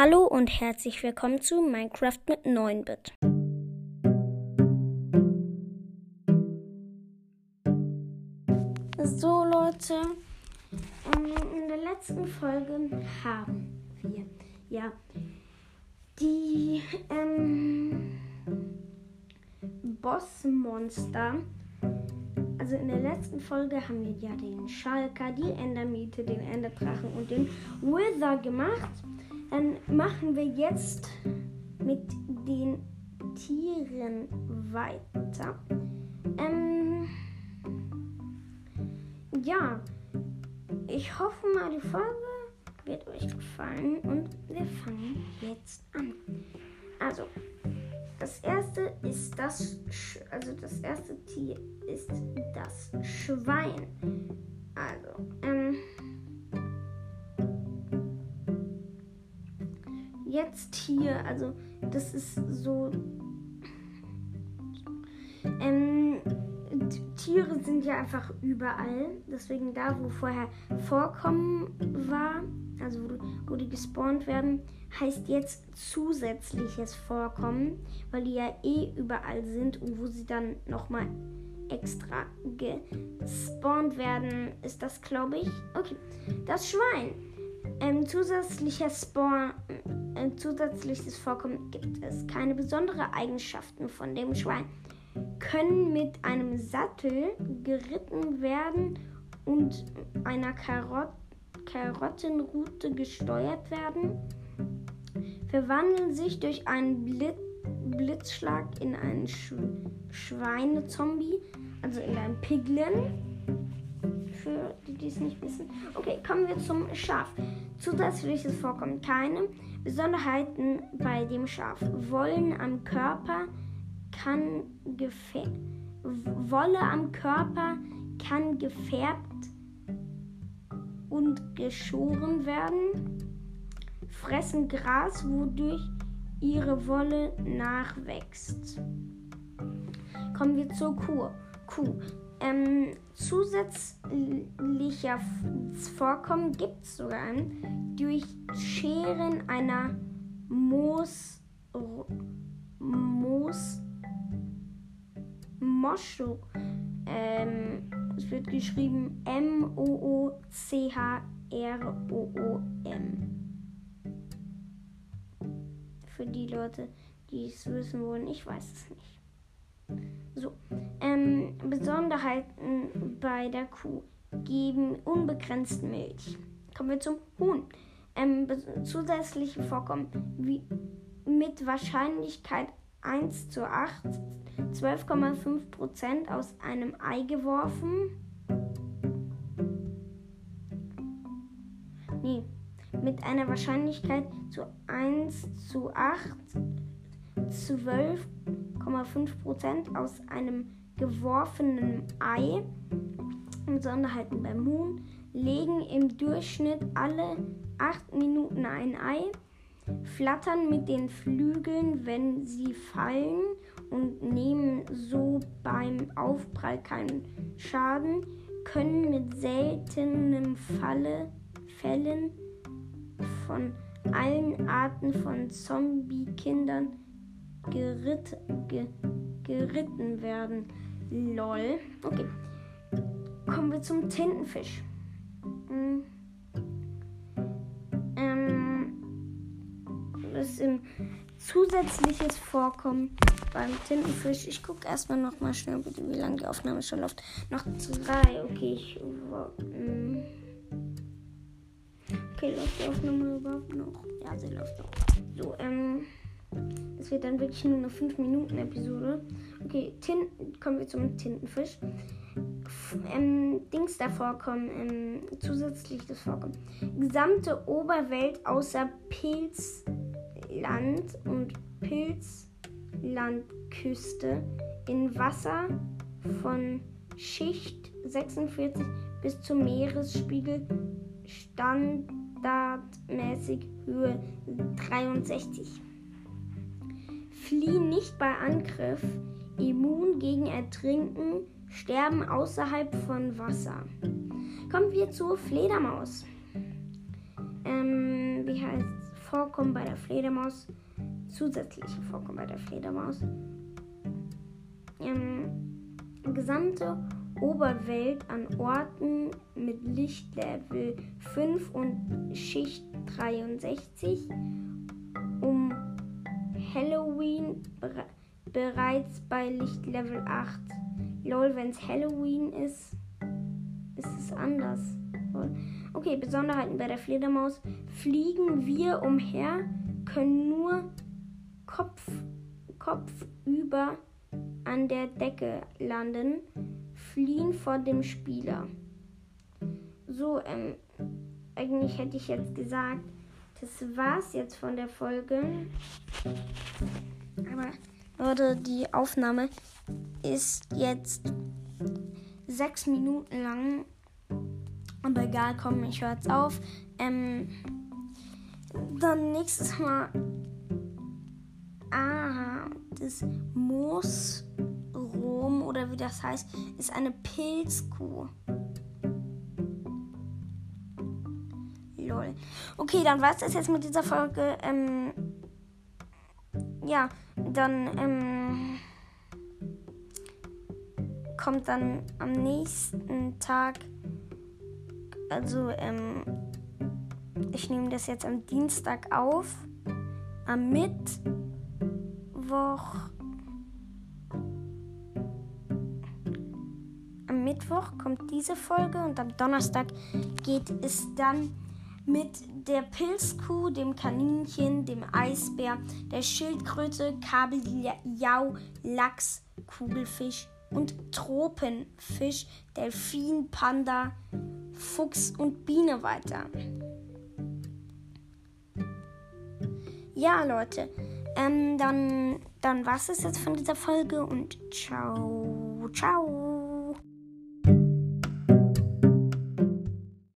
Hallo und herzlich willkommen zu Minecraft mit 9-Bit. So Leute, ähm, in der letzten Folge haben wir ja die ähm, Bossmonster. Also in der letzten Folge haben wir ja den Schalker, die Endermiete, den Enderdrachen und den Wither gemacht. Dann machen wir jetzt mit den Tieren weiter. Ähm, ja, ich hoffe mal, die Folge wird euch gefallen und wir fangen jetzt an. Also, das erste ist das, Sch also das erste Tier ist das Schwein. Also, ähm, jetzt hier, also das ist so. Ähm, Tiere sind ja einfach überall. Deswegen da, wo vorher Vorkommen war, also wo, die gespawnt werden, heißt jetzt zusätzliches Vorkommen, weil die ja eh überall sind und wo sie dann nochmal extra gespawnt werden, ist das, glaube ich. Okay, das Schwein. Ähm, zusätzlicher Spawn, äh, zusätzliches Vorkommen gibt es. Keine besonderen Eigenschaften von dem Schwein können mit einem Sattel geritten werden und einer Karot Karottenroute gesteuert werden, verwandeln sich durch einen Blitz Blitzschlag in einen Sch Schweinezombie, also in einen Piglin. Für die, die es nicht wissen. Okay, kommen wir zum Schaf. Zusätzliches Vorkommen keine. Besonderheiten bei dem Schaf. Wollen am Körper kann gefärbt. Wolle am Körper kann gefärbt und geschoren werden. Fressen Gras, wodurch ihre Wolle nachwächst. Kommen wir zur Kuh. Kuh. Ähm, zusätzlicher Vorkommen gibt es sogar ein, durch Scheren einer Moos, Moos, Moscho. Ähm, es wird geschrieben M-O-O-C-H-R-O-O-M. Für die Leute, die es wissen wollen, ich weiß es nicht. So, ähm, Besonderheiten bei der Kuh geben unbegrenzt Milch. Kommen wir zum Huhn. Ähm, zusätzliche Vorkommen wie mit Wahrscheinlichkeit 1 zu 8, 12,5 Prozent aus einem Ei geworfen. Nee, mit einer Wahrscheinlichkeit zu 1 zu 8, 12 0,5% aus einem geworfenen Ei. Besonderheiten beim Huhn legen im Durchschnitt alle 8 Minuten ein Ei, flattern mit den Flügeln, wenn sie fallen. Und nehmen so beim Aufprall keinen Schaden, können mit seltenen Falle, Fällen von allen Arten von Zombie-Kindern geritt, ge, geritten werden. Lol. Okay. Kommen wir zum Tintenfisch. Hm. Ähm, das ist ein zusätzliches Vorkommen beim Tintenfisch. Ich gucke erstmal noch mal schnell bitte, wie lange die Aufnahme schon läuft. Noch drei. Okay, ich. Hm. Okay, läuft die Aufnahme überhaupt noch? Ja, sie läuft noch. So. Es wird dann wirklich nur eine 5 Minuten Episode. Okay, Tin kommen wir zum Tintenfisch. F ähm, Dings da vorkommen, ähm, zusätzlich das vorkommen. Gesamte Oberwelt außer Pilzland und Pilzlandküste in Wasser von Schicht 46 bis zum Meeresspiegel standardmäßig Höhe 63 fliehen nicht bei Angriff, immun gegen Ertrinken, sterben außerhalb von Wasser. Kommen wir zur Fledermaus. Ähm, wie heißt Vorkommen bei der Fledermaus, zusätzliche Vorkommen bei der Fledermaus. Ähm, gesamte Oberwelt an Orten mit Lichtlevel 5 und Schicht 63 um Halloween bere bereits bei Lichtlevel 8. Lol, wenn es Halloween ist, ist es anders. Okay, Besonderheiten bei der Fledermaus. Fliegen wir umher, können nur Kopf, Kopf über an der Decke landen, fliehen vor dem Spieler. So, ähm, eigentlich hätte ich jetzt gesagt, das war's jetzt von der Folge. Aber Leute, die Aufnahme ist jetzt sechs Minuten lang. Aber egal, komm, ich höre jetzt auf. Ähm, dann nächstes Mal. Aha, das Moosrom oder wie das heißt, ist eine Pilzkuh. Lol. Okay, dann war es das jetzt mit dieser Folge. Ähm, ja, dann ähm, kommt dann am nächsten Tag, also ähm, ich nehme das jetzt am Dienstag auf, am Mittwoch. Am Mittwoch kommt diese Folge und am Donnerstag geht es dann mit der Pilzkuh, dem Kaninchen, dem Eisbär, der Schildkröte, Kabeljau, Lachs, Kugelfisch und Tropenfisch, Delfin, Panda, Fuchs und Biene weiter. Ja, Leute, ähm, dann, dann war es jetzt von dieser Folge und ciao, ciao.